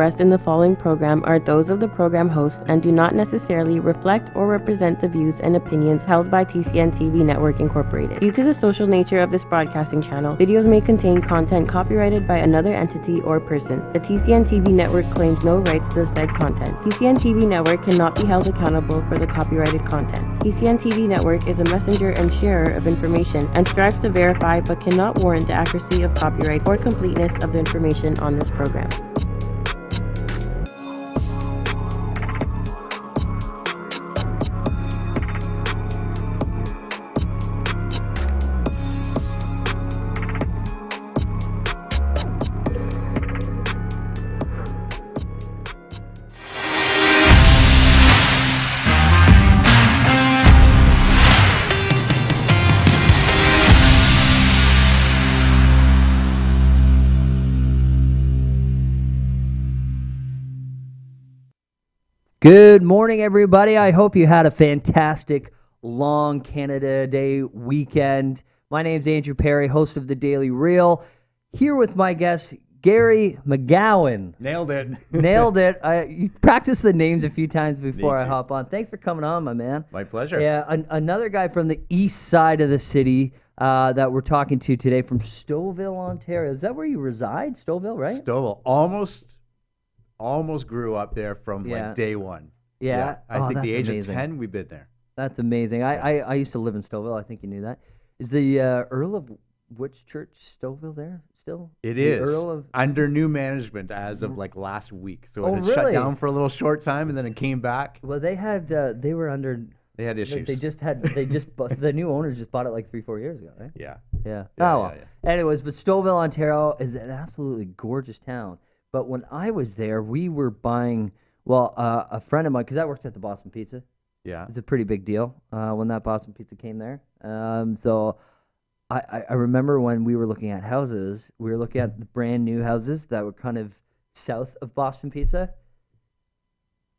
expressed in the following program are those of the program host and do not necessarily reflect or represent the views and opinions held by TCN TV Network Incorporated. Due to the social nature of this broadcasting channel, videos may contain content copyrighted by another entity or person. The TCN TV Network claims no rights to the said content. TCN TV Network cannot be held accountable for the copyrighted content. TCN TV Network is a messenger and sharer of information and strives to verify but cannot warrant the accuracy of copyrights or completeness of the information on this program. Good morning, everybody. I hope you had a fantastic long Canada Day weekend. My name's Andrew Perry, host of the Daily Reel, here with my guest, Gary McGowan. Nailed it. Nailed it. I, you practiced the names a few times before I hop on. Thanks for coming on, my man. My pleasure. Yeah, an, another guy from the east side of the city uh, that we're talking to today from Stouffville, Ontario. Is that where you reside? Stouffville, right? Stowell almost, almost grew up there from Yeah. like day one. Yeah. I Oh, think the that's age amazing. of ten, we've been there. That's amazing. I, I, I used to live in Stouffville. I think you knew that. Is the uh, Earl of Whitchurch Stouffville there still? It the is Earl of. under new management as of like last week. So Oh, it had shut really? down for a little short time, and then it came back. Well, they had uh, they were under. They had like, issues. They just had they just bust, the new owners just bought it like three four years ago, right? yeah. Yeah. Yeah, oh well. Anyways, but Stouffville, Ontario is an absolutely gorgeous town. But when I was there, we were buying. Well, uh, a friend of mine, because I worked at the Boston Pizza. Yeah. It's a pretty big deal uh, when that Boston Pizza came there. Um, so I, I, I remember when we were looking at houses, we were looking at the brand new houses that were kind of south of Boston Pizza.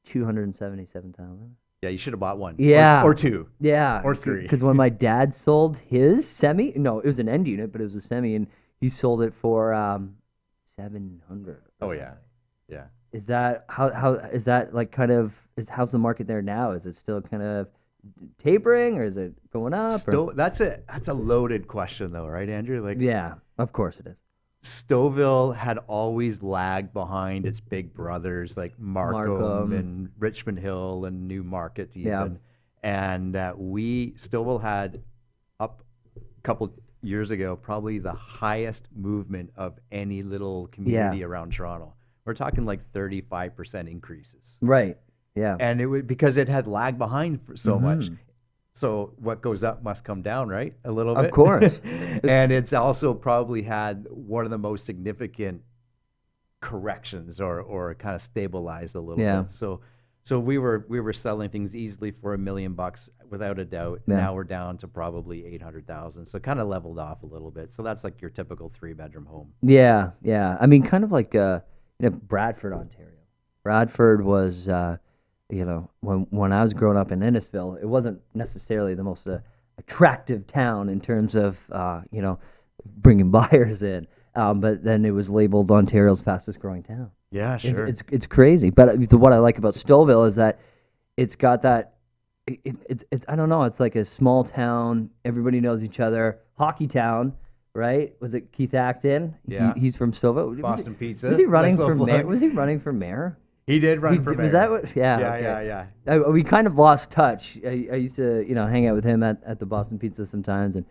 Two hundred and seventy-seven thousand. Yeah. You should have bought one. Or- Yeah. Or, two. Yeah, Or three. Because when my dad sold his semi, no, it was an end unit, but it was a semi, and he sold it for um, seven hundred. Oh yeah. Yeah. Is that how how is that like kind of is how's the market there now? Is it still kind of tapering or is it going up? or- that's a that's a loaded question though, right, Andrew? Like yeah, of course it is. Stouffville had always lagged behind its big brothers like Markham, Markham. and Richmond Hill and Newmarket even. Yeah. And uh, we Stouffville had up a couple years ago probably the highest movement of any little community around Toronto. We're talking like 35% increases. Right. Yeah. And it was because it had lagged behind for so much. Mhm. So what goes up must come down, right? A little bit. Of course. and it's also probably had one of the most significant corrections or or kind of stabilized a little Yeah. bit. So so we were we were selling things easily for a million bucks without a doubt. Yeah. Now we're down to probably 800,000. So kind of leveled off a little bit. So that's like your typical 3-bedroom home. Yeah, yeah. I mean, kind of like uh, you know, Bradford, Ontario. Bradford was, uh, you know, when when I was growing up in Innisfil, it wasn't necessarily the most uh, attractive town in terms of, uh, you know, bringing buyers in. Um, but then it was labeled Ontario's fastest growing town. Yeah, It's, it's it's crazy. But the, what I like about Stouffville is that it's got that. It, it, it's it's I don't know. It's like a small town. Everybody knows each other. Hockey town, right? Was it Keith Acton? He- Yeah. he's from Stouffville. Was he- Boston Pizza. Was he running Nice for mayor? plug. Was he running for mayor? He did run He for mayor. was that what? Yeah. Yeah, okay. yeah, yeah. I, we kind of lost touch. I, I used to, you know, hang out with him at, at the Boston Pizza sometimes, and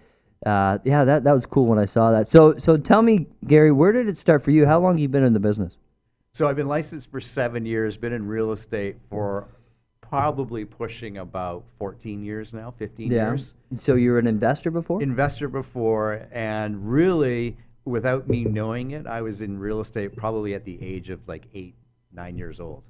uh, yeah, that that was cool when I saw that. So so tell me, Gary, where did it start for you? How long have you been in the business? So I've been licensed for seven years, been in real estate for probably pushing about 14 years now, 15 years. So you were an investor before? Investor before, and really, without me knowing it, I was in real estate probably at the age of like eight, nine years old.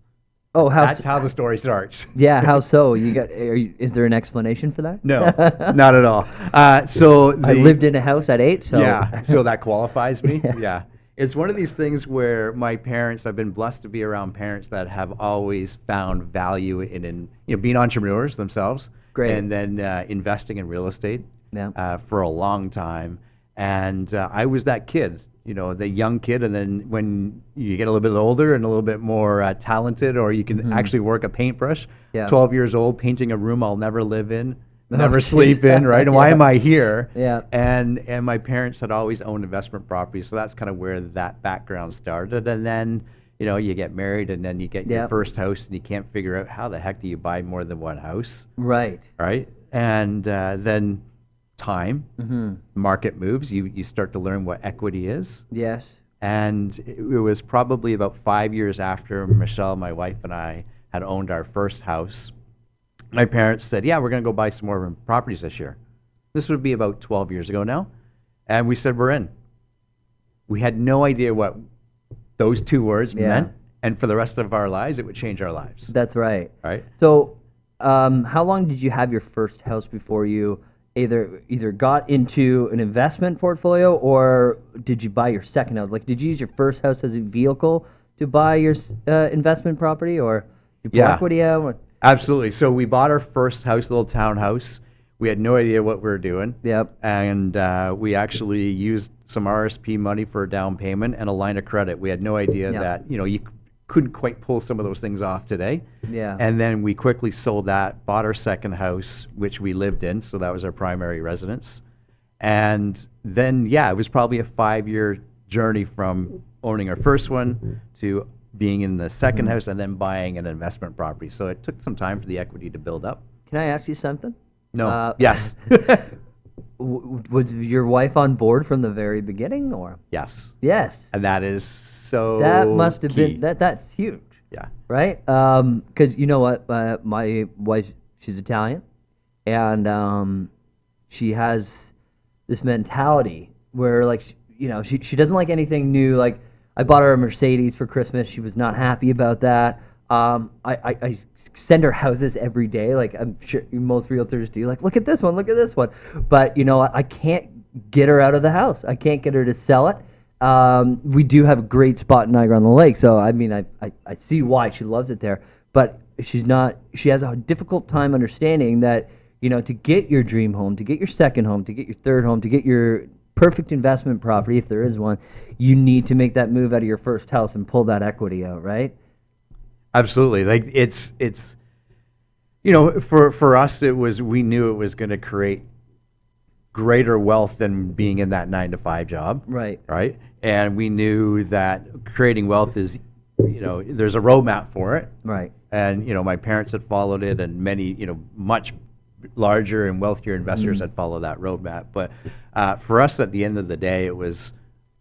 oh, how? That's s- how the story starts. yeah, how so? You got? You, is there an explanation for that? No, not at all. Uh, so I lived in a house at eight, so Yeah, so that qualifies me. Yeah. yeah. It's one of these things where my parents, I've been blessed to be around parents that have always found value in, in you know, being entrepreneurs themselves. Great. And then uh, investing in real estate Yeah. uh, for a long time. And uh, I was that kid, you know the young kid, and then when you get a little bit older and a little bit more uh, talented, or you can actually work a paintbrush. Yeah. Twelve years old, painting a room I'll never live in, never geez. sleep in, right? And why am I here? Yeah. And and my parents had always owned investment properties, so that's kind of where that background started. And then you know you get married, and then you get your first house, and you can't figure out how the heck do you buy more than one house, Right. right? And uh, then time, Mm-hmm. market moves, you you start to learn what equity is. Yes. And it it was probably about five years after Michelle, my wife, and I had owned our first house. My parents said, Yeah, we're going to go buy some more properties this year. This would be about 12 years ago now. And we said, We're in. We had no idea what those two words Yeah. meant. And for the rest of our lives, it would change our lives. That's right. Right? So, um, how long did you have your first house before you either either got into an investment portfolio or did you buy your second house? Like, did you use your first house as a vehicle to buy your uh, investment property, or you Yeah. equity out? Absolutely. So we bought our first house, little townhouse. We had no idea what we were doing. Yep. and uh, we actually used some RSP money for a down payment and a line of credit. We had no idea Yeah. that you know you c- couldn't quite pull some of those things off today. Yeah. And then we quickly sold that, bought our second house, which we lived in, so that was our primary residence. And then yeah, it was probably a five-year journey from owning our first one to being in the 2nd Mm-hmm. house and then buying an investment property. So it took some time for the equity to build up. Can I ask you something? No. Uh, yes. W- was your wife on board from the very beginning, or yes. yes? And that is so. That must have key. been that. That's huge. Yeah. right? Because you know what, uh, my wife, she's Italian, and um, she has this mentality where, like, you know, she she doesn't like anything new. Like, I bought her a Mercedes for Christmas. She was not happy about that. Um, I, I, I send her houses every day. Like I'm sure most realtors do. Like, look at this one, look at this one. But you know, what? I can't get her out of the house. I can't get her to sell it. Um, we do have a great spot in Niagara on the Lake, so I mean, I, I, I see why she loves it there. But she's not. She has a difficult time understanding that you know to get your dream home, to get your second home, to get your third home, to get your perfect investment property, if there is one, you need to make that move out of your first house and pull that equity out, right? Absolutely. Like it's it's you know, for for us it was we knew it was going to create greater wealth than being in that 9 to 5 job, Right. right? And we knew that creating wealth is you know, there's a roadmap for it. Right. And you know, my parents had followed it and many, you know, much larger and wealthier investors Mm-hmm. had followed that roadmap. But uh, for us at the end of the day it was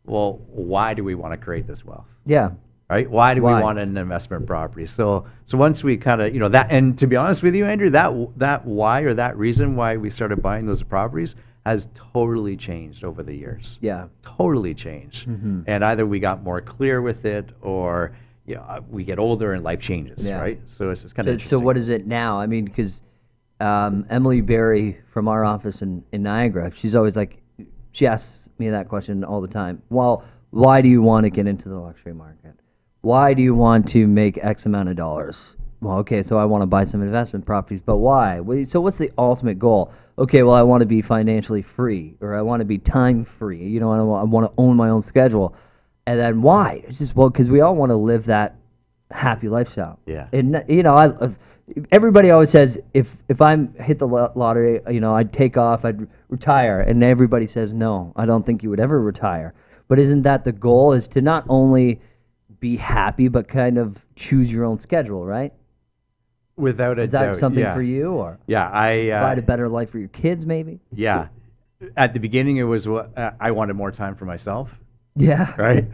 well, why do we want to create this wealth? Yeah. right? Why do Why? we want an investment property? So, so once we kind of, you know, that, and to be honest with you, Andrew, that that why or that reason why we started buying those properties has totally changed over the years. Yeah. Totally changed, Mhm. and either we got more clear with it, or you know, uh, we get older and life changes, Yeah. right? So it's just kind So, of so what is it now? I mean, because um, Emily Berry from our office in, in Niagara, she's always like, she asks me that question all the time. Well, why do you want to get into the luxury market? Why do you want to make X amount of dollars? Well, okay, so I want to buy some investment properties, but why? So what's the ultimate goal? Okay, well, I want to be financially free, or I want to be time free. You know, I want, to own my own schedule. And then why? It's just well, because we all want to live that happy lifestyle. Yeah. And you know, I uh, everybody always says if if I'm hit the lottery, you know, I'd take off, I'd retire, and everybody says no. I don't think you would ever retire. But isn't that the goal? Is to not only be happy, but kind of choose your own schedule, right? without a Is that doubt, something yeah. for you, or Yeah, I uh, provide a better life for your kids, maybe? yeah. At the beginning, it was what uh, I wanted more time for myself. Yeah. right?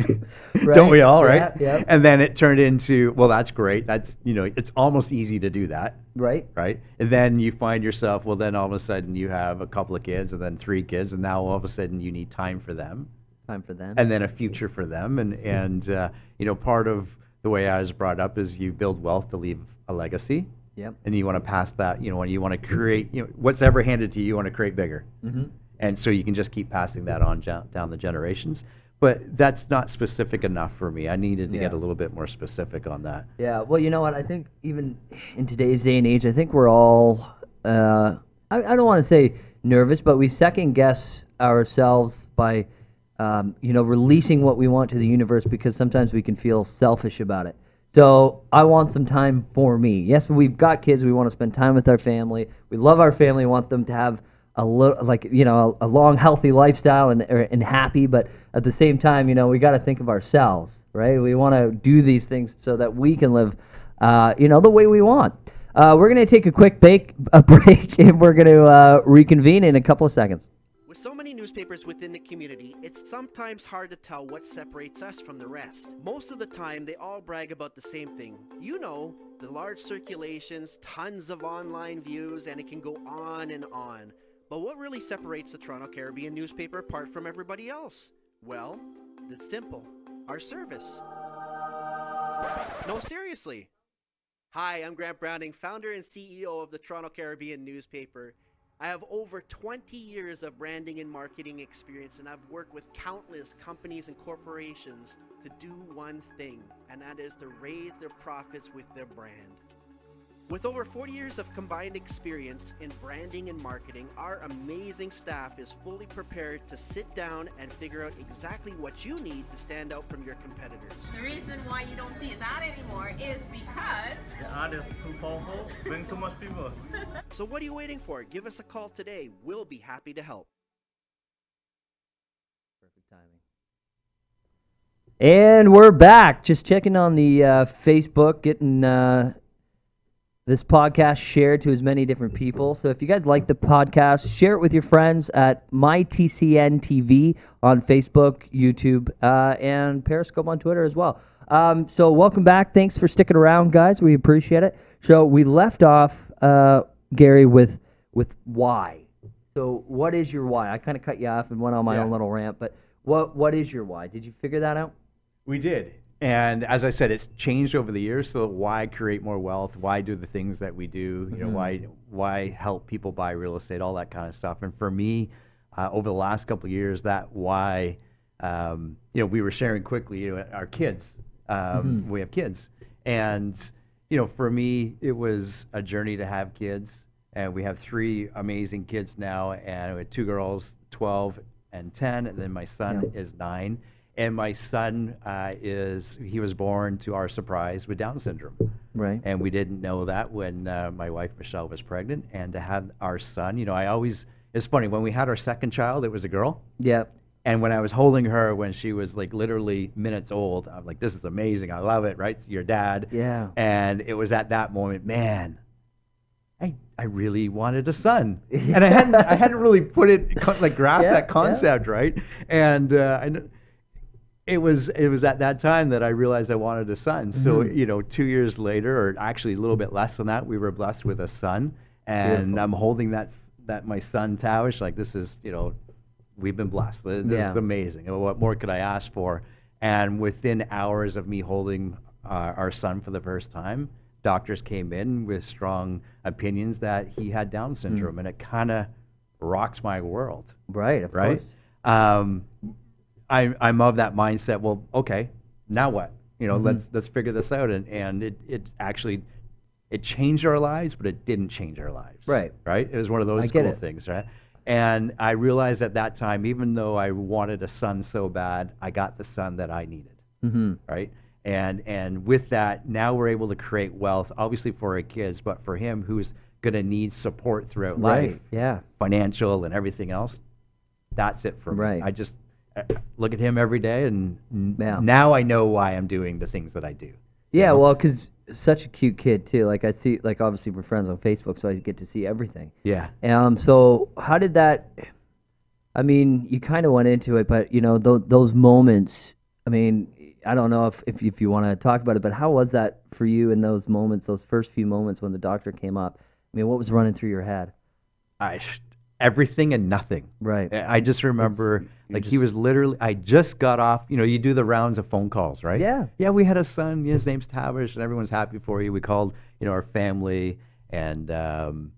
Right. Don't we all, right? Yeah, yeah. And then it turned into, well, that's great. That's, you know, it's almost easy to do that, Right. right? And then you find yourself, well, then all of a sudden you have a couple of kids and then three kids, and now all of a sudden you need time for them Time for them. and then a future for them. And, and uh, you know, part of the way I was brought up is you build wealth to leave a legacy. Yep. And you want to pass that, you know, and you want to create, you know, what's ever handed to you, you want to create bigger Mm-hmm. and so you can just keep passing that on down the generations. But that's not specific enough for me. I needed to get a little bit more specific on that. Yeah, well, you know what? I think even in today's day and age, I think we're all, uh, I, I don't want to say nervous, but we second guess ourselves by um, you know, releasing what we want to the universe because sometimes we can feel selfish about it. So I want some time for me. Yes, we've got kids. We want to spend time with our family. We love our family. Want them to have a little, like you know, a, a long, healthy lifestyle and er, and happy. But at the same time, you know, we got to think of ourselves, right? We want to do these things so that we can live, uh, you know, the way we want. Uh, we're gonna take a quick break, a break, and we're gonna uh, reconvene in a couple of seconds. With so many newspapers within the community, it's sometimes hard to tell what separates us from the rest. Most of the time, they all brag about the same thing. You know, the large circulations, tons of online views, and it can go on and on. But what really separates the Toronto Caribbean newspaper apart from everybody else? Well, it's simple our service. No, seriously. Hi, I'm Grant Browning, founder and CEO of the Toronto Caribbean newspaper. I have over 20 years of branding and marketing experience, and I've worked with countless companies and corporations to do one thing, and that is to raise their profits with their brand. With over 40 years of combined experience in branding and marketing, our amazing staff is fully prepared to sit down and figure out exactly what you need to stand out from your competitors. The reason why you don't see his ad anymore is because the ad is too powerful, bring too much people. so what are you waiting for? Give us a call today. We'll be happy to help. Perfect timing. And we're back. Just checking on the uh, Facebook, getting uh, this podcast shared to as many different people. So if you guys like the podcast, share it with your friends at MyTCN TV on Facebook, YouTube, uh, and Periscope on Twitter as well. Um, so welcome back. Thanks for sticking around, guys. We appreciate it. So we left off, uh, Gary, with with why. So what is your why? I kind of cut you off and went on my Yeah. own little rant, but what what is your why? Did you figure that out? We did. And as I said, it's changed over the years. So why create more wealth? Why do the things that we do? You know, why why help people buy real estate? All that kind of stuff. And for me, uh, over the last couple of years, that why, um, you know, we were sharing quickly. You know, our kids. Um, We have kids, and you know, for me, it was a journey to have kids. And we have three amazing kids now, and we have two girls, 12 and 10, and then my son Yeah. is nine. And my son uh, is, he was born to our surprise with Down syndrome. Right. And we didn't know that when uh, my wife Michelle was pregnant. And to have our son, you know, I always, it's funny, when we had our second child, it was a girl. Yeah. And when I was holding her when she was like literally minutes old, I'm like, this is amazing. I love it, right? Your dad. Yeah. And it was at that moment, man, I, I really wanted a son. And I hadn't, I hadn't really put it, like grasped Yeah, that yeah. concept, right? And uh, I, it was, it was at that time that I realized I wanted a son. So, Mhm. you know, two years later, or actually a little bit less than that, we were blessed with a son. And Beautiful. I'm holding that, that my son, Tavish, like this is, you know, we've been blessed. This Yeah. is amazing. What more could I ask for? And within hours of me holding uh, our son for the first time, doctors came in with strong opinions that he had Down Mm. syndrome, and it kind of rocked my world. Right. Of Right? course. Um, I, I'm of that mindset. Well, okay, now what? You know, Mhm. let's let's figure this out. And and it it actually it changed our lives, but it didn't change our lives. Right. Right. It was one of those cool it. things, right? And I realized at that time, even though I wanted a son so bad, I got the son that I needed Mm-hmm. right? And and with that, now we're able to create wealth, obviously for our kids, but for him who's going to need support throughout Right. life, Yeah. financial and everything else. That's it for me. Right. I just look at him every day, and Yeah. now I know why I'm doing the things that I do. Yeah. know? Well, because such a cute kid too. Like I see, like obviously we're friends on Facebook, so I get to see everything. Yeah. Um. So how did that? I mean, you kind of went into it, but you know th- those moments. I mean, I don't know if if, if you want to talk about it, but how was that for you in those moments, those first few moments when the doctor came up? I mean, what was running through your head? I sh- everything and nothing. Right. I just remember, like he was literally. I just got off. You know, you do the rounds of phone calls, right? Yeah. Yeah, we had a son. His name's Tavish, and everyone's happy for you. We called, you know, our family, and um,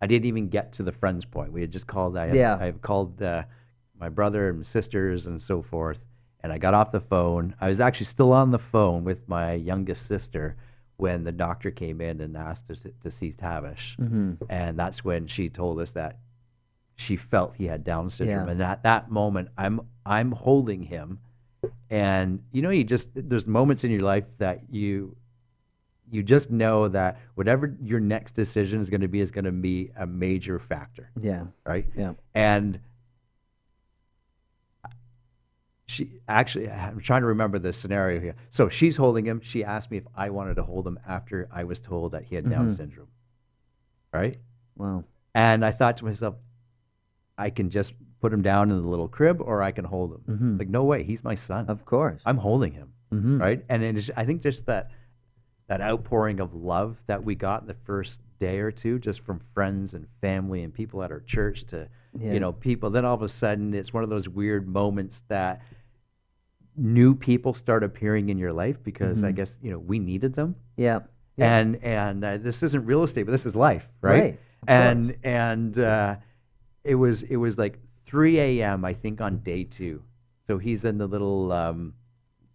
I didn't even get to the friends point. We had just called. I had, Yeah. I had called uh, my brother and sisters and so forth, and I got off the phone. I was actually still on the phone with my youngest sister when the doctor came in and asked us to, to see Tavish, Mm-hmm. and that's when she told us that she felt he had Down syndrome, Yeah. and at that moment, I'm I'm holding him, and you know, you just there's moments in your life that you you just know that whatever your next decision is going to be is going to be a major factor, Yeah. right? Yeah. And she actually, I'm trying to remember the scenario here. So she's holding him. She asked me if I wanted to hold him after I was told that he had Down Mhm. syndrome, right? Wow. And I thought to myself, I can just put him down in the little crib or I can hold him. Mhm. Like, no way, he's my son. Of course. I'm holding him, Mhm. right? And it is, I think just that that outpouring of love that we got the first day or two, just from friends and family and people at our church to, Yeah. you know, people. Then all of a sudden, it's one of those weird moments that new people start appearing in your life because I Mhm. guess you know we needed them. Yeah. Yeah. And and uh, this isn't real estate, but this is life, right? Right, And and uh, it was it was like 3 a.m. I think on day two. So he's in the little um,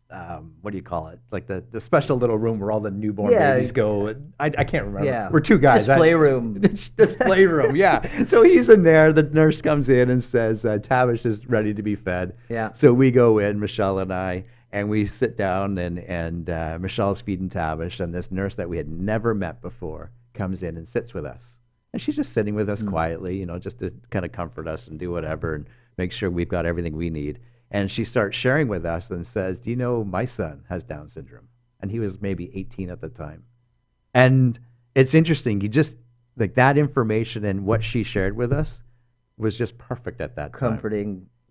um, what do you call it? Like the, the special little room where all the newborn Yeah. babies go. I, I can't remember. Yeah. We're two guys. I- Display room. display room. Yeah. So he's in there. The nurse comes in and says, uh, "Tavish is ready to be fed." Yeah. So we go in, Michelle and I, and we sit down, and and uh, Michelle's feeding Tavish, and this nurse that we had never met before comes in and sits with us, and she's just sitting with us Mm. quietly, you know, just to kind of comfort us and do whatever and make sure we've got everything we need. And she starts sharing with us and says, "Do you know my son has Down syndrome?" And he was maybe 18 at the time. And it's interesting. You just like that information and what she shared with us was just perfect at that time.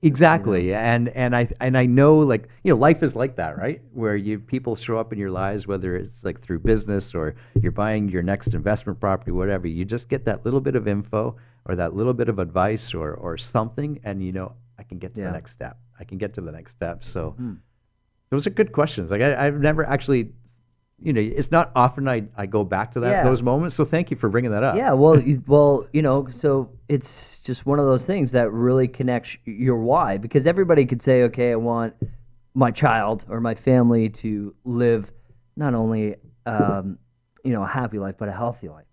Exactly, and and I and I know like you know life is like that, right? Where you people show up in your lives, whether it's like through business or you're buying your next investment property, whatever. You just get that little bit of info or that little bit of advice or or something, and you know I can get to Yeah. the next step. I can get to the next step. So Mhm. those are good questions. Like I, I've never actually, you know, it's not often I I go back to that Yeah. those moments. So thank you for bringing that up. Yeah, well, you, well, you know, so it's just one of those things that really connects your why because everybody could say, okay, I want my child or my family to live not only um, you know a happy life but a healthy life.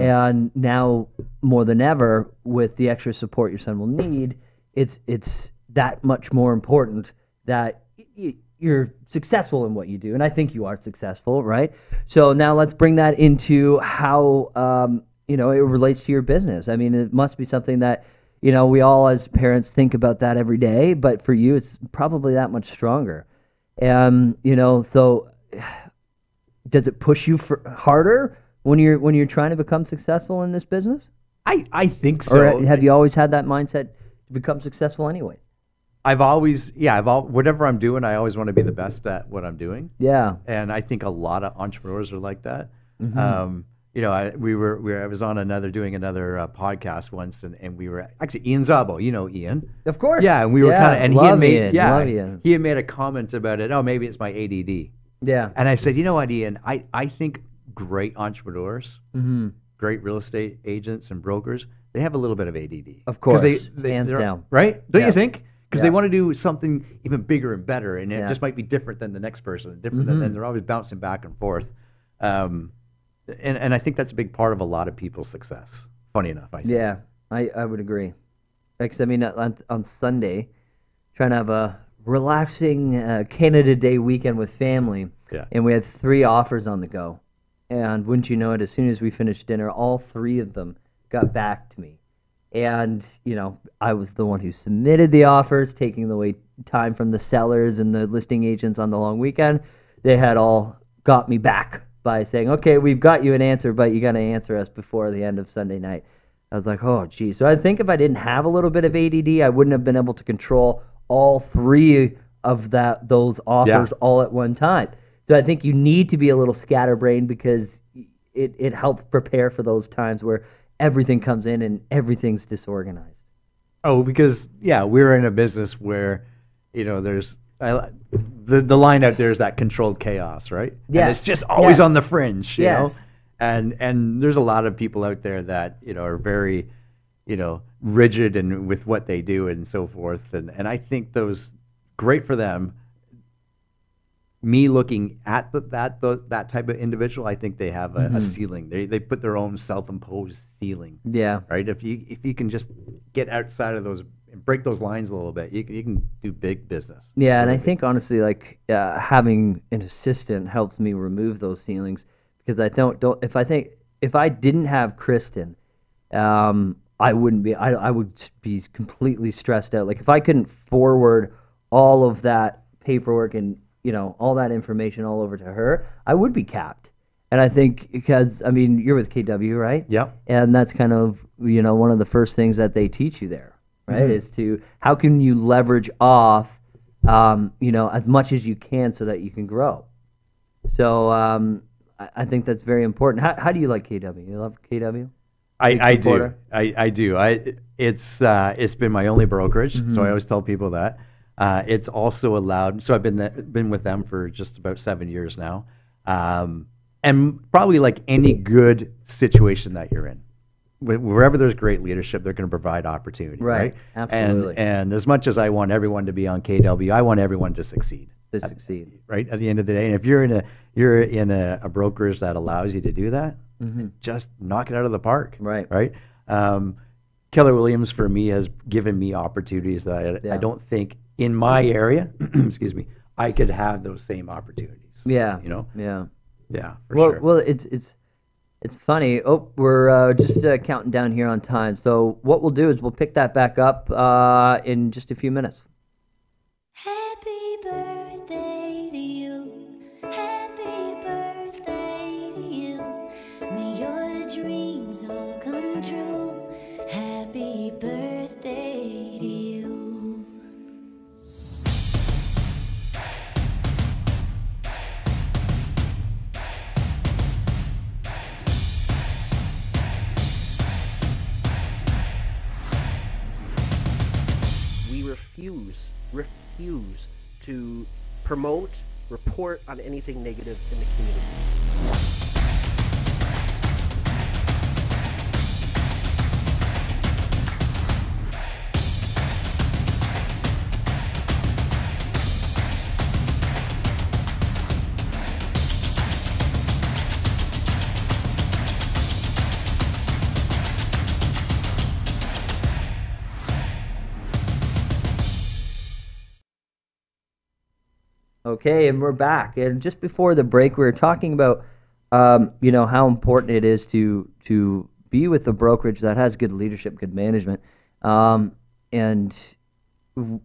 And now more than ever, with the extra support your son will need, it's it's that much more important that y- you're successful in what you do, and I think you are successful, right? So now let's bring that into how um, you know it relates to your business. I mean, it must be something that you know we all as parents think about that every day, but for you, it's probably that much stronger. And you know, so does it push you for harder when you're when you're trying to become successful in this business? I I think so. or have you always had that mindset to become successful anyway? I've always, yeah, I've all, whatever I'm doing, I always want to be the best at what I'm doing, Yeah. and I think a lot of entrepreneurs are like that. Mm-hmm. Um, you know, I, we were, we were, I was on another doing another uh, podcast once, and, and we were actually Ian Zabo, you know Ian, Of course. yeah, and we were Yeah, kind of, and he had made, Ian, yeah, he had made a comment about it. Oh, maybe it's my ADD, Yeah. and I said, you know what, Ian, I, I think great entrepreneurs, Mm-hmm. great real estate agents and brokers, they have a little bit of ADD. Of course, hands they're- down. Right? Don't Yeah. you think? Because Yeah. they want to do something even bigger and better, and it Yeah. just might be different than the next person, different than, Mhm. and they're always bouncing back and forth. Um, and, and I think that's a big part of a lot of people's success. Funny enough, I think. Yeah, I, I would agree. Because I mean, on, on Sunday, trying to have a relaxing uh, Canada Day weekend with family, Yeah. and we had three offers on the go. And wouldn't you know it, as soon as we finished dinner, all three of them got back to me. And, you know, I was the one who submitted the offers, taking away time from the sellers and the listing agents on the long weekend. They had all got me back by saying, okay, we've got you an answer, but you got to answer us before the end of Sunday night. I was like, oh, geez. So I think if I didn't have a little bit of ADD, I wouldn't have been able to control all three of that those offers all at one time. So I think you need to be a little scatterbrained because it, it helps prepare for those times where everything comes in and everything's disorganized. Oh, because yeah, we're in a business where, you know, there's I, the the line out there is that controlled chaos, right? Yes, it's just always yes. on the fringe, you know. And and there's a lot of people out there that you know are very, you know, rigid and with what they do and so forth. And and I think those great for them. Me looking at the, that the, that type of individual, I think they have a, Mm-hmm. a ceiling. They they put their own self-imposed ceiling. Yeah. Right. If you if you can just get outside of those and break those lines a little bit, you can, you can do big business. Yeah, and I think honestly, like uh, having an assistant helps me remove those ceilings because I don't don't if I think if I didn't have Kristen, um, I wouldn't be I I would be completely stressed out. Like if I couldn't forward all of that paperwork and you know all that information all over to her, I would be capped. And I think because I mean you're with KW, right? Yeah. and that's kind of you know one of the first things that they teach you there right is to how can you leverage off um, you know as much as you can so that you can grow so um, I, I think that's very important how, how do you like kw you love kw I, I do. I, I do. I it's uh, it's been my only brokerage, Mm-hmm. so I always tell people that. Uh, it's also allowed. So I've been th- been with them for just about seven years now, um, and probably like any good situation that you're in, wherever there's great leadership, they're going to provide opportunity. Right. Right. Absolutely. And and as much as I want everyone to be on KW, I want everyone to succeed to succeed right at the end of the day and if you're in a you're in a, a brokerage that allows you to do that just knock it out of the park Mm-hmm. Right. right um, keller williams for me has given me opportunities that I, Yeah. I don't think in my area excuse me i could have those same opportunities yeah you know yeah yeah for well, sure well, it's it's it's funny. Oh, we're uh, just uh, counting down here on time. So what we'll do is we'll pick that back up uh, in just a few minutes. Happy birthday to you. Happy birthday to you. May your dreams all come true. Happy birthday refuse to promote, report on anything negative in the community. Okay, and we're back. And just before the break, we were talking about, um, you know, how important it is to to be with a brokerage that has good leadership, good management. Um, and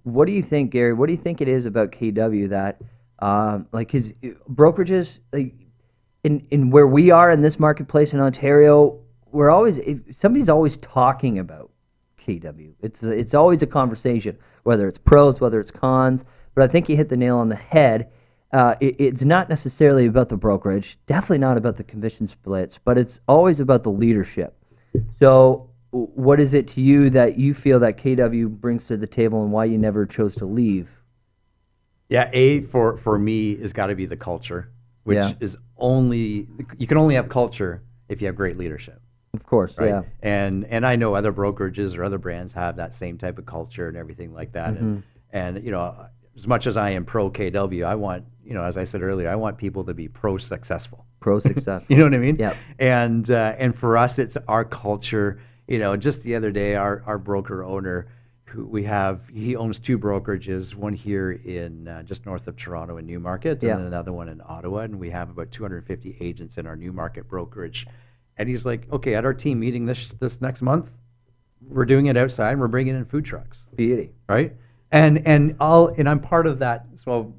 what do you think, Gary? What do you think it is about KW that, um, like, his brokerages, like, in in where we are in this marketplace in Ontario, we're always somebody's always talking about KW. It's it's always a conversation, whether it's pros, whether it's cons. But I think you hit the nail on the head. Uh, it, it's not necessarily about the brokerage, definitely not about the commission splits, but it's always about the leadership. So, what is it to you that you feel that KW brings to the table, and why you never chose to leave? Yeah, A for for me has got to be the culture, which Yeah. is only you can only have culture if you have great leadership. Of course, right? yeah, And and I know other brokerages or other brands have that same type of culture and everything like that. Mm-hmm. And and you know, as much as I am pro KW, I want you know, as I said earlier, I want people to be pro successful. pro successful. You know what I mean? Yep. And uh, and for us, it's our culture. You know, just the other day, our our broker owner, who we have, he owns two brokerages, one here in uh, just north of Toronto in Newmarket, Yeah. and another one in Ottawa, and we have about 250 agents in our Newmarket brokerage. And he's like, okay, at our team meeting this this next month, we're doing it outside, and we're bringing in food trucks Beauty. right? And and all and I'm part of that. So,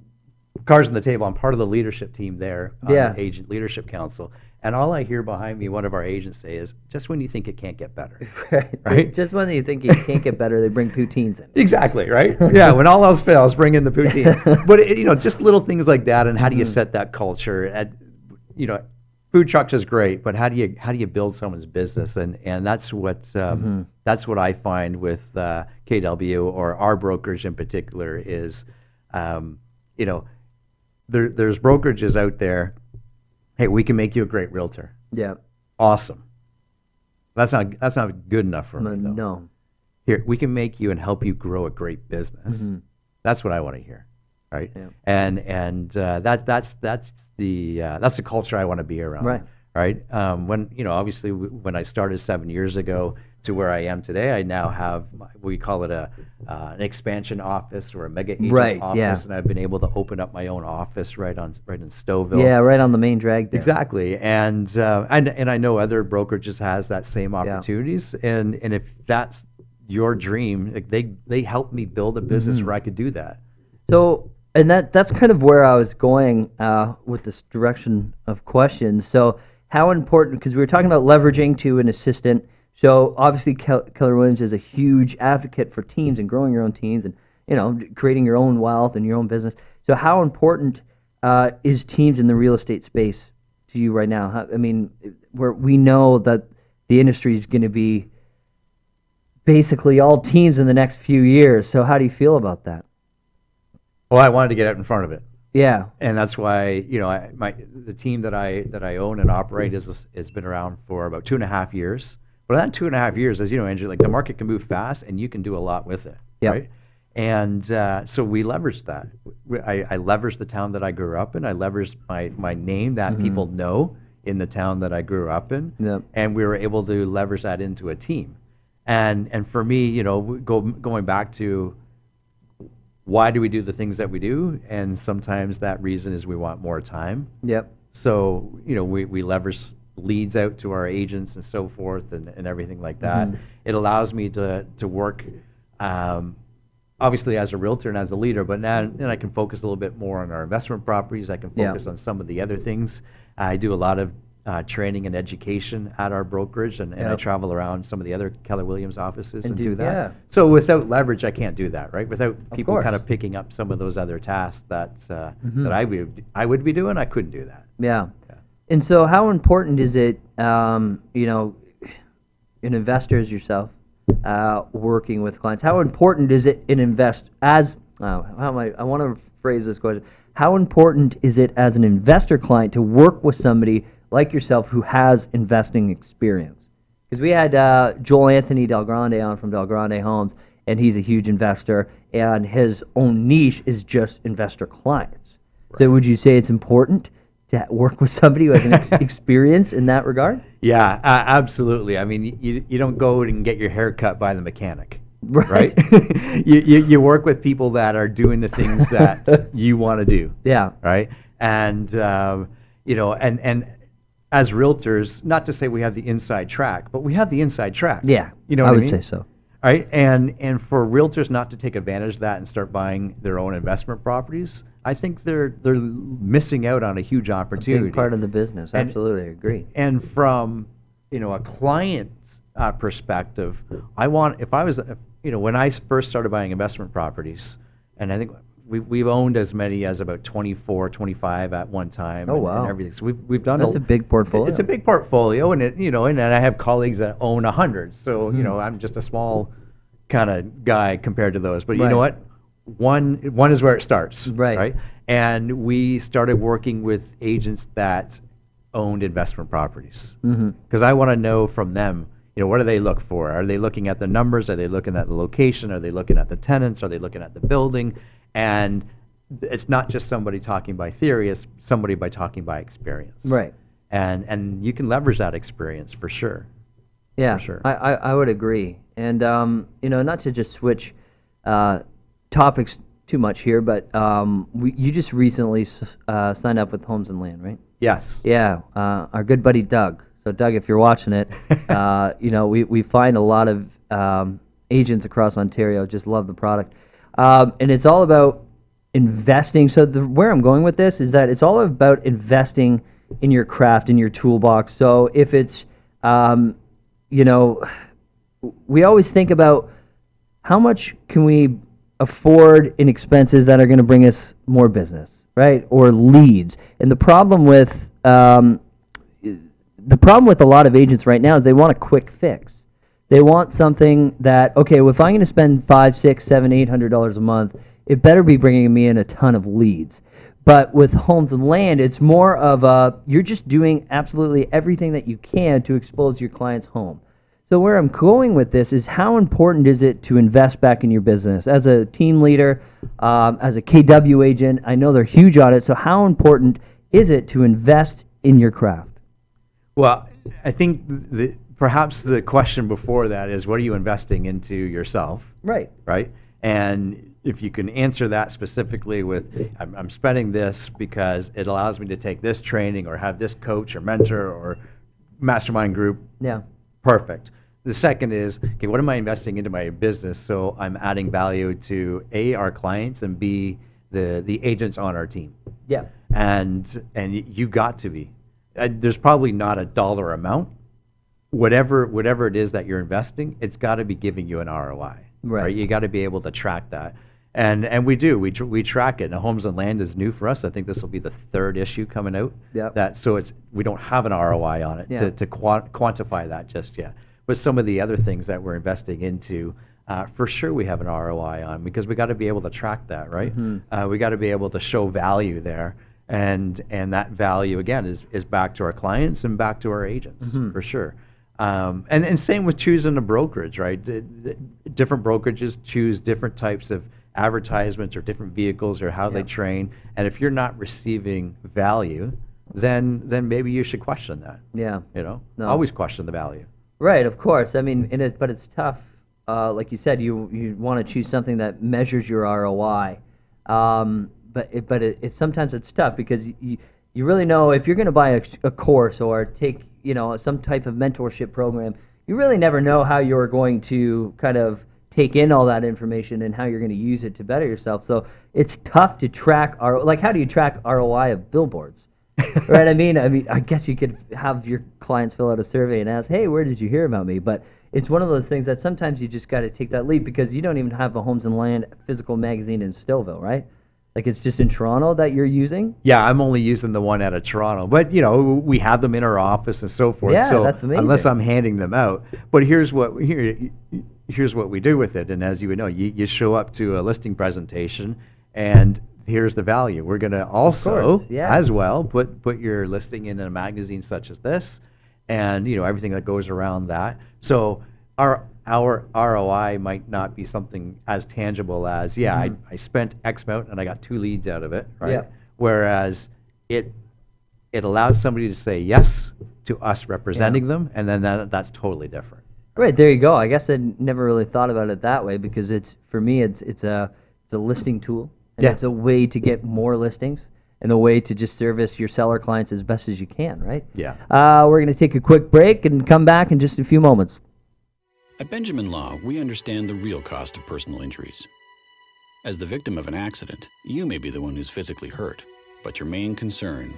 cars on the table. I'm part of the leadership team there, on Yeah. the Agent Leadership Council. And all I hear behind me, one of our agents say is, "Just when you think it can't get better." right. Right? Just when you think you can't get better, they bring poutines in. exactly right. Yeah. When all else fails, bring in the poutine. but it, you know, just little things like that, and how do you mm. set that culture? At, you know, food trucks is great, but how do you how do you build someone's business? And and that's what um, that's what I find with uh, KW or our brokers in particular is, um, you know, there there's brokerages out there. Hey, we can make you a great realtor. Yeah. Awesome. That's not that's not good enough for me. though. No. Here, we can make you and help you grow a great business. Mm-hmm. That's what I want to hear. Right? Yeah. And and uh, that that's that's the uh, that's the culture I want to be around. Right. Right. Um, when you know, obviously, w- when I started seven years ago to where I am today, I now have my- we call it a uh, an expansion office or a mega agent Right, office, yeah. and I've been able to open up my own office right on right in Stouffville. Yeah, right on the main drag. There. Exactly, and uh, and and I know other brokerages has that same Yeah. opportunities, and and if that's your dream, like they they helped me build a business Mm-hmm. where I could do that. So, and that that's kind of where I was going uh, with this direction of questions. So, how important? Because we were talking about leveraging to an assistant. So, obviously, Kel- Keller Williams is a huge advocate for teams and growing your own teams and you know creating your own wealth and your own business. So, how important uh, is teams in the real estate space to you right now? How, I mean, where we know that the industry is going to be basically all teams in the next few years. So, how do you feel about that? Well, I wanted to get out in front of it. Yeah. and that's why you know I, my the team that I that I own and operate is has been around for about two and a half years. But in that two and a half years, as you know, Andrew, like the market can move fast, and you can do a lot with it, Yep. right? And uh, so we leveraged that. I, I leveraged the town that I grew up in. I leveraged my my name that people know in the town that I grew up in, Yep. and we were able to leverage that into a team. And and for me, you know, go, going back to why do we do the things that we do? And sometimes that reason is we want more time. Yep. So, you know, we, we leverage leads out to our agents and so forth and, and everything like that. Mm-hmm. It allows me to, to work, um, obviously as a realtor and as a leader, but now then I can focus a little bit more on our investment properties. I can Yeah. focus on some of the other things. I do a lot of uh, training and education at our brokerage, and, and I travel around some of the other Keller Williams offices And and, do- do, that. yeah. So without leverage, I can't do that, right? Without people course. kind of picking up some of those other tasks that uh, Mhm. that I would I would be doing, I couldn't do that. Yeah. Yeah. And so, how important is it, um, you know, an investor as yourself, uh, working with clients? How important is it in invest as? Uh, how am I? I want to phrase this question. How important is it as an investor client to work with somebody like yourself who has investing experience? Because we had uh, Joel Anthony Del Grande on from Del Grande Homes, and he's a huge investor, and his own niche is just investor clients. So, would you say it's important to work with somebody who has an ex- experience in that regard? Yeah, uh, absolutely. I mean, you you don't go and get your hair cut by the mechanic, Right. right? you, you you work with people that are doing the things that you want to do. Yeah. right? And um, you know, and and as realtors, not to say we have the inside track, but we have the inside track. Yeah. you know, I what would I mean? say so. Right, and and for realtors not to take advantage of that and start buying their own investment properties, I think they're they're missing out on a huge opportunity. Big part of the business. And- Absolutely, agree. And from you know a client's uh, perspective, I want if I was you know when I first started buying investment properties, and I think we, we've owned as many as about 24, 25 at one time. Oh, and, wow. And everything. So we've we've done That's a big portfolio. It's a big portfolio, and it you know, and, I have colleagues that own a hundred. So Mm-hmm. you know, I'm just a small kind of guy compared to those. But you Right. know what? One one is where it starts. Right. Right. And we started working with agents that owned investment properties hmm because I want to know from them, you know, what do they look for? Are they looking at the numbers? Are they looking at the location? Are they looking at the tenants? Are they looking at the building? And it's not just somebody talking by theory; it's somebody by talking by experience. Right. And and you can leverage that experience for sure. Yeah, sure. I, I, I would agree. And, um, you know, not to just switch uh, topics too much here, but um, we, you just recently uh, signed up with Homes and Land, right? Yes. Yeah, uh, our good buddy Doug. So, Doug, if you're watching it, uh, you know, we, we find a lot of um, agents across Ontario just love the product. Um, and it's all about investing. So, the, where I'm going with this is that it's all about investing in your craft, in your toolbox. So, if it's, um, you know, we always think about how much can we afford in expenses that are going to bring us more business, right? Or leads. And the problem with um, the problem with a lot of agents right now is they want a quick fix. They want something that okay, well, if I'm going to spend five, six, seven, eight hundred dollars a month, it better be bringing me in a ton of leads. But with homes and land, it's more of a you're just doing absolutely everything that you can to expose your client's home. So where I'm going with this is how important is it to invest back in your business as a team leader, um, as a KW agent? I know they're huge on it. So how important is it to invest in your craft? Well, I think the, perhaps the question before that is, what are you investing into yourself? Right. Right. And if you can answer that specifically with, I'm, I'm spending this because it allows me to take this training or have this coach or mentor or mastermind group, Yeah. perfect. The second is, okay, what am I investing into my business so I'm adding value to A, our clients, and B, the, the agents on our team? Yeah. and and you got to be. Uh, there's probably not a dollar amount. Whatever whatever it is that you're investing, it's got to be giving you an ROI. Right. You got to be able to track that. And and we do. We tr- we track it. Now, Homes and Land is new for us. I think this will be the third issue coming out. Yep. That so it's we don't have an ROI on it Yeah. to to quan- quantify that just yet. But some of the other things that we're investing into, uh, for sure we have an ROI on because we got to be able to track that, right? Mm-hmm. Uh, we got to be able to show value there, and and that value again is is back to our clients and back to our agents Mm-hmm. for sure. Um, and and same with choosing a brokerage, right? D- d- different brokerages choose different types of advertisements or different vehicles or how they train, and if you're not receiving value, then then maybe you should question that. Yeah. You know, No. always question the value. Right, of course. I mean, in it, but it's tough. Uh, like you said, you you want to choose something that measures your ROI. Um, but it, but it, it sometimes it's tough because you you really know if you're going to buy a, a course or take you know some type of mentorship program, you really never know how you're going to kind of take in all that information and how you're going to use it to better yourself. So it's tough to track our like how do you track ROI of billboards? right? I mean, I mean, I guess you could have your clients fill out a survey and ask, "Hey, where did you hear about me?" But it's one of those things that sometimes you just got to take that leap because you don't even have a Homes and Land physical magazine in Stouffville, right? Like it's just in Toronto that you're using. Yeah, I'm only using the one out of Toronto, but you know we have them in our office and so forth. Yeah, so that's unless. I'm handing them out, but here's what here here's what we do with it. And as you would know, you, you show up to a listing presentation, and here's the value. We're going to also, course, yeah. as well, put put your listing in a magazine such as this, and you know everything that goes around that. So our our ROI might not be something as tangible as yeah, I, I spent X amount and I got two leads out of it, right? Yeah. Whereas it it allows somebody to say yes to us representing them, and then that, that's totally different. Right there, you go. I guess I never really thought about it that way because it's for me, it's it's a it's a listing tool, and Yeah. it's a way to get more listings and a way to just service your seller clients as best as you can, right? Yeah. Uh, we're gonna take a quick break and come back in just a few moments. At Benjamin Law, we understand the real cost of personal injuries. As the victim of an accident, you may be the one who's physically hurt, but your main concern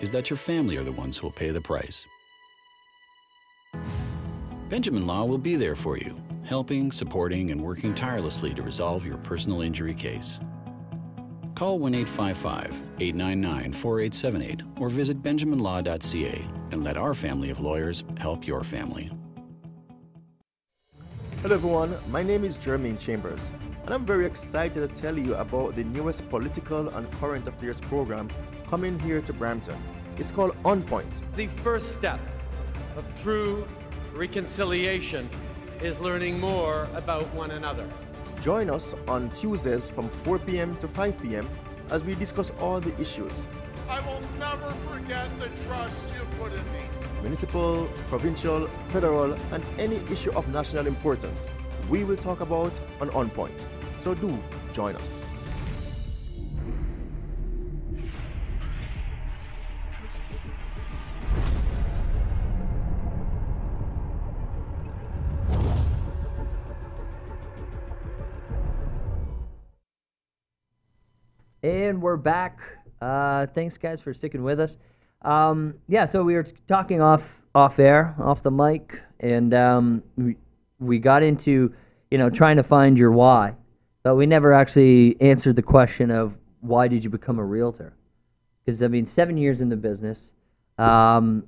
is that your family are the ones who will pay the price. Benjamin Law will be there for you, helping, supporting, and working tirelessly to resolve your personal injury case. Call 1 855 899 4878 or visit benjaminlaw.ca and let our family of lawyers help your family. Hello everyone, my name is Jermaine Chambers, and I'm very excited to tell you about the newest political and current affairs program coming here to Brampton. It's called On Point. The first step of true reconciliation is learning more about one another. Join us on Tuesdays from 4 p.m. to 5 p.m. as we discuss all the issues I will never forget the trust you put in me. Municipal, provincial, federal, and any issue of national importance. We will talk about on On Point. So do join us. And we're back. Uh, thanks, guys, for sticking with us. Um, yeah, so we were talking off off air, off the mic, and um, we we got into you know trying to find your why, but we never actually answered the question of why did you become a realtor? Because I mean, seven years in the business, um,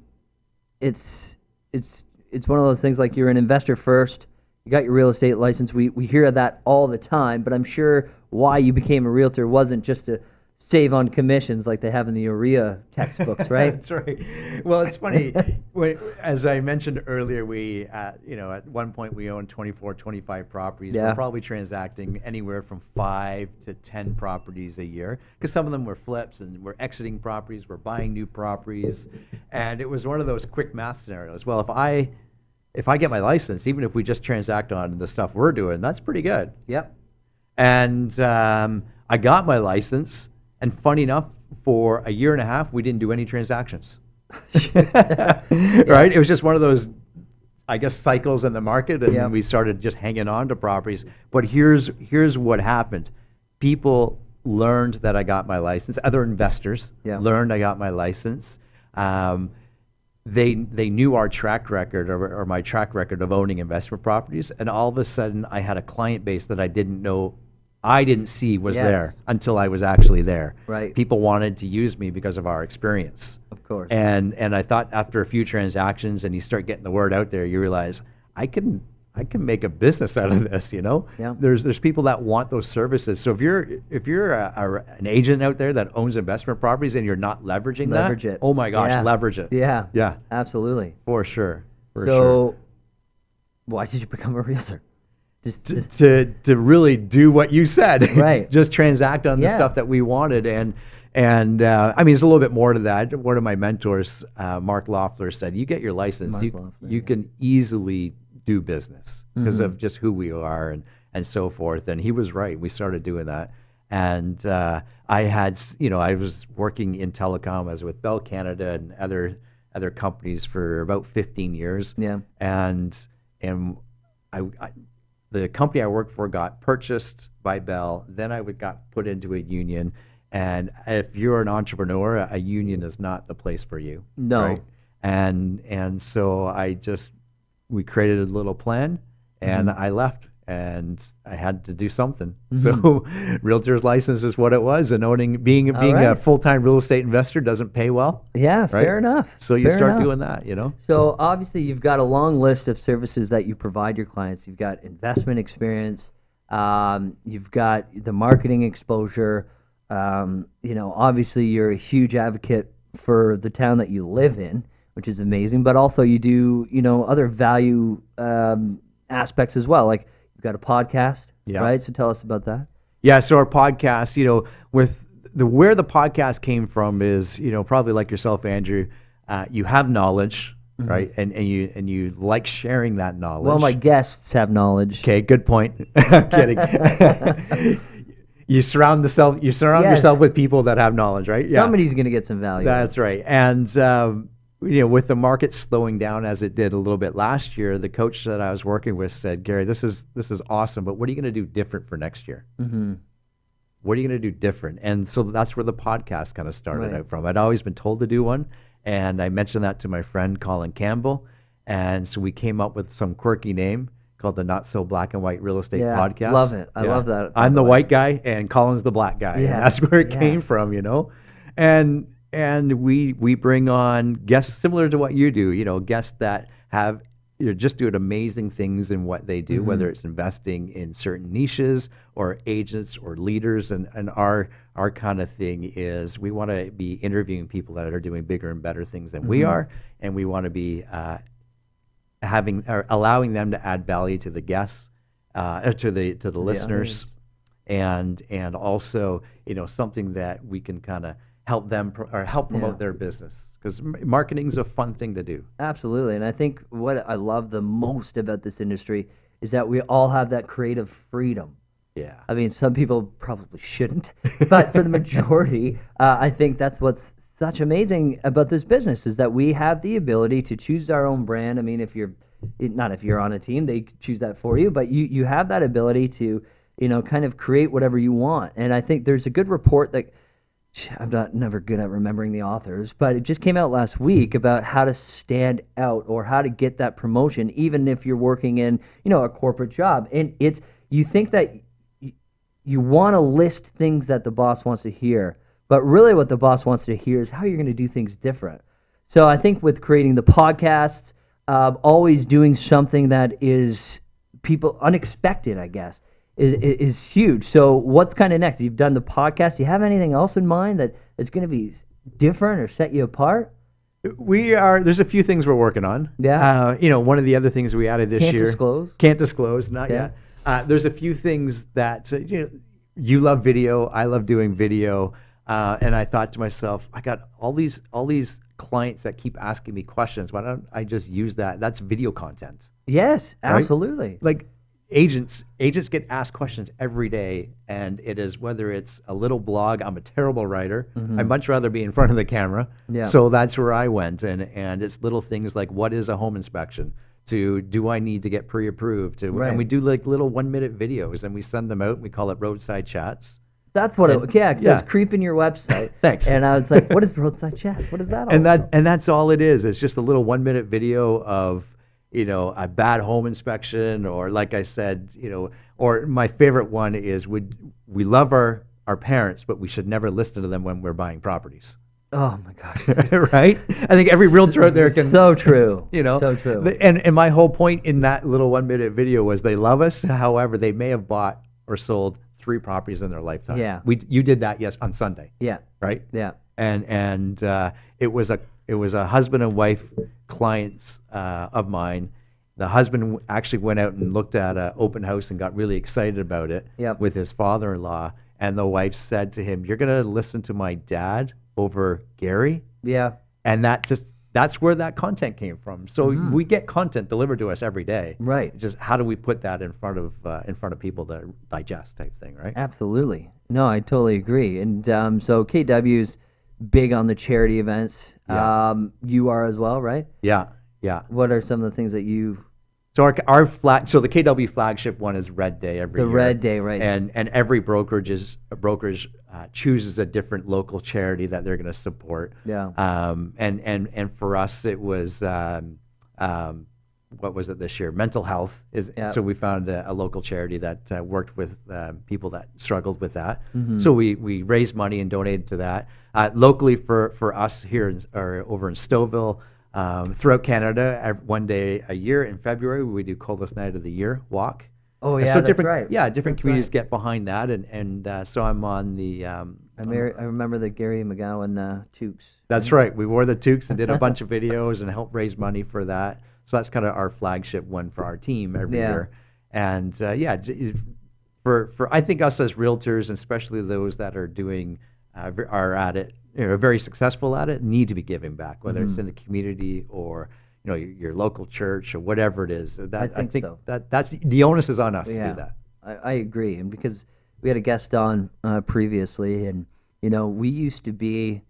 it's it's it's one of those things like you're an investor first. You got your real estate license. We we hear that all the time, but I'm sure why you became a realtor wasn't just to save on commissions like they have in the OREA textbooks, right? That's right. Well, it's funny. when, as I mentioned earlier, we, uh, you know, at one point we owned 24, 25 properties. Yeah. We're probably transacting anywhere from five to 10 properties a year because some of them were flips and we're exiting properties, we're buying new properties. And it was one of those quick math scenarios. Well, if I, if I get my license, even if we just transact on the stuff we're doing, that's pretty good. Yep. And um, I got my license, and funny enough, for a year and a half, we didn't do any transactions. right? It was just one of those, I guess, cycles in the market, and Yep. we started just hanging on to properties. But here's here's what happened: people learned that I got my license. Other investors Yeah. learned I got my license. Um, they they knew our track record or, or my track record of owning investment properties, and all of a sudden I had a client base that I didn't know, I didn't see was Yes. there until I was actually there. Right. People wanted to use me because of our experience. Of course. And and I thought after a few transactions and you start getting the word out there, you realize I can I can make a business out of this. You know. Yeah. There's there's people that want those services. So if you're if you're a, a, an agent out there that owns investment properties and you're not leveraging that, Leverage it. oh my gosh, Yeah. leverage it. Yeah. Yeah. Absolutely. For sure. For so, sure. why did you become a realtor? Just, To, to to really do what you said. Right. Just transact on the stuff that we wanted and and uh, I mean, there's a little bit more to that. One of my mentors, uh, Mark Loeffler, said, "You get your license, Mark you, Loeffler, you can easily do business because Mhm. of just who we are and and so forth." And he was right. We started doing that, and uh, I had, you know, I was working in telecom. I was with Bell Canada and other other companies for about 15 years. Yeah. And and I, I the company I worked for got purchased by Bell. Then I would got put into a union. And if you're an entrepreneur, a, union is not the place for you. No. right? And and so I just we created a little plan, and Mhm. I left, and I had to do something. Mhm. So, realtor's license is what it was, and owning being All being a full time real estate investor doesn't pay well. Yeah, right? fair enough. So you Fair start enough. doing that, you know. So obviously, you've got a long list of services that you provide your clients. You've got investment experience. Um, you've got the marketing exposure. Um, you know, obviously, you're a huge advocate for the town that you live in, which is amazing. But also, you do you know other value um, aspects as well. Like got a podcast, Yeah. right? So tell us about that. Yeah, so our podcast, you know, with the where the podcast came from is, you know, probably like yourself, Andrew, uh, you have knowledge, Mhm. right? And and you and you like sharing that knowledge. Well, my guests have knowledge. Okay, good point. I'm kidding. you surround the self you surround Yes. yourself with people that have knowledge, right? Yeah. Somebody's going to get some value. That's right. And um, you know, with the market slowing down as it did a little bit last year, the coach that I was working with said, "Gary, this is this is awesome, but what are you going to do different for next year? hmm What are you going to do different?" And so that's where the podcast kind of started Right. out from. I'd always been told to do one, and I mentioned that to my friend Colin Campbell, and so we came up with some quirky name called the Not So Black and White Real Estate Yeah, Podcast. love it. I love that, I'm the way. white guy, and Colin's the black guy. Yeah, And that's where it yeah. came from, you know. And and we we bring on guests similar to what you do, you know, guests that have you know, just doing amazing things in what they do, Mhm. whether it's investing in certain niches or agents or leaders. And, and our our kind of thing is we want to be interviewing people that are doing bigger and better things than we Mhm. are, and we want to be uh, having or allowing them to add value to the guests, uh, to the to the The listeners, and and also you know something that we can kind of help them pro- or help promote Yeah. their business because marketing's a fun thing to do. Absolutely. And I think what I love the most about this industry is that we all have that creative freedom. Yeah. I mean, some people probably shouldn't, but for the majority, uh, I think that's what's such amazing about this business is that we have the ability to choose our own brand. I mean, if you're not if you're on a team, they choose that for you, but you you have that ability to, you know, kind of create whatever you want. And I think there's a good report that I'm not never good at remembering the authors, but it just came out last week about how to stand out or how to get that promotion, even if you're working in, you know, a corporate job. And it's you think that y- you want to list things that the boss wants to hear, but really what the boss wants to hear is how you're going to do things different. So I think with creating the podcasts, uh, always doing something that is people unexpected, I guess, is, is, huge. So what's kind of next? You've done the podcast. Do you have anything else in mind that is going to be different or set you apart? We are. There's a few things we're working on. Yeah. Uh, you know, one of the other things we added this Can't year. disclose? Can't disclose. Not Yeah. yet. Uh, there's a few things that uh, you know. You love video. I love doing video. Uh, and I thought to myself, I got all these all these clients that keep asking me questions. Why don't I just use that? That's video content. Yes, right? absolutely. Like agents, agents get asked questions every day, and it is whether it's a little blog. I'm a terrible writer. Mhm. I'd much rather be in front of the camera. Yeah. So that's where I went, and and it's little things like what is a home inspection. To do I need to get pre-approved? To Right. and we do like little one-minute videos, and we send them out. and We call it roadside chats. That's what And- it. Yeah, 'cause I was creeping your website. Thanks. And I was like, "What is roadside chats? What is that?" all and about? that and that's all it is. It's just a little one minute video of you know a bad home inspection, or like I said, you know, or my favorite one is would we love our our parents, but we should never listen to them when we're buying properties. Oh my gosh. right? I think every realtor out there can. So true. You know, So true. And and my whole point in that little one minute video was they love us. However, they may have bought or sold three properties in their lifetime. Yeah. We you did that yes on Sunday. Yeah. Right. Yeah. And and uh, it was a it was a husband and wife clients uh, of mine. The husband actually went out and looked at an open house and got really excited about it Yep. with his father-in-law. And the wife said to him, "You're going to listen to my dad over Gary." Yeah. and that just that's where that content came from. So Mhm. we get content delivered to us every day. Right. Just how do we put that in front of uh, in front of people to digest type thing, right? Absolutely. No, I totally agree. And um, so KW's big on the charity events. Yeah. Um, you are as well, right? Yeah, yeah. What are some of the things that you? So our our flag so the KW flagship one is Red Day every The year. Red Day, right. And and every brokerage is brokerage uh, chooses a different local charity that they're going to support. Yeah. Um, and and and for us it was um, um, what was it this year? Mental health is. Yeah. So we found a, a local charity that uh, worked with um, people that struggled with that. Mhm. So we we raised money and donated to that uh, locally for for us here in, or over in Stouffville. Um, throughout Canada, one day a year in February, we do Coldest Night of the Year walk. Oh yeah, so that's different, right. Yeah, different That's communities right. get behind that, and and uh, so I'm on the. Um, I, I remember the Gary McGowan uh, toques. that's right. We wore the toques and did a bunch of videos and helped raise money for that. So that's kind of our flagship one for our team every Yeah. year. And uh, yeah, for for I think us as realtors, and especially those that are doing uh, are at it, you know, very successful at it, need to be giving back, whether it's Mhm. in the community or you know your, your local church or whatever it is. That I think so. that that's the onus is on us to do that. I, I agree, and because we had a guest on uh, previously, and you know we used to be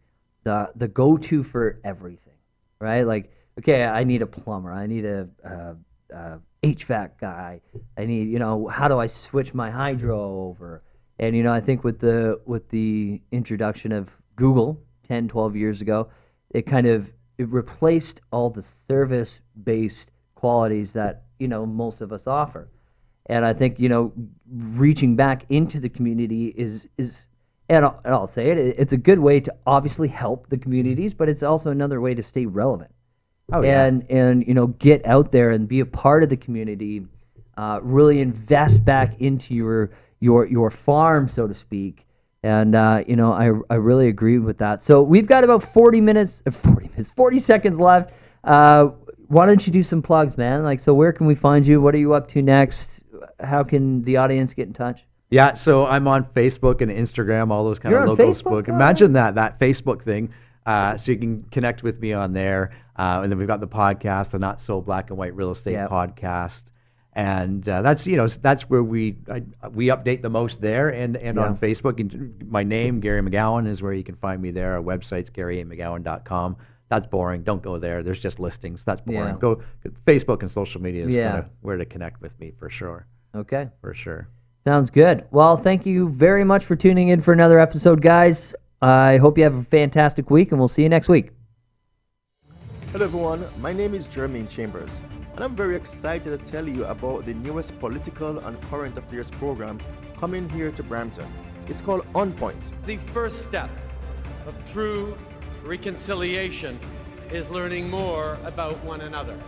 the the go to for everything, right? Like, okay, I need a plumber, I need a, uh uh HVAC guy, I need you know how do I switch my hydro over? And you know I think with the with the introduction of Google 10, 12 years ago, it kind of it replaced all the service based qualities that you know most of us offer and I think you know reaching back into the community is is and I'll, and I'll say it it's a good way to obviously help the communities, but it's also another way to stay relevant. Oh, yeah. and and you know get out there and be a part of the community, uh, really invest back into your your your farm, so to speak. And uh, you know I I really agree with that. So we've got about forty minutes, forty minutes, forty seconds left. Uh, why don't you do some plugs, man? Like, so where can we find you? What are you up to next? How can the audience get in touch? Yeah, so I'm on Facebook and Instagram, all those kind You're of on local Facebook? spook. Imagine that, that Facebook thing. Uh, so you can connect with me on there. Uh, and then we've got the podcast, the Not So Black and White Real Estate Yep. podcast. And uh, that's you know that's where we I, we update the most there and, and on Facebook. And my name Gary McGowan is where you can find me there. Our website's GaryMcGowan.com. That's boring. Don't go there. There's just listings. That's boring. Yeah. Go Facebook and social media is Yeah. kinda where to connect with me for sure. Okay. For sure. Sounds good. Well, thank you very much for tuning in for another episode, guys. I hope you have a fantastic week, and we'll see you next week. Hello everyone, my name is Jermaine Chambers, and I'm very excited to tell you about the newest political and current affairs program coming here to Brampton. It's called On Point. The first step of true reconciliation is learning more about one another.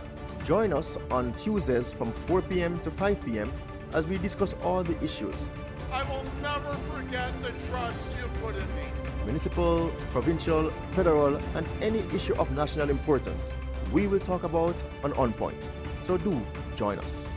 Join us on Tuesdays from 4 p.m. to 5 p.m. as we discuss all the issues I will never forget the trust you put in me. Municipal, provincial, federal, and any issue of national importance we will talk about on On Point. So do join us.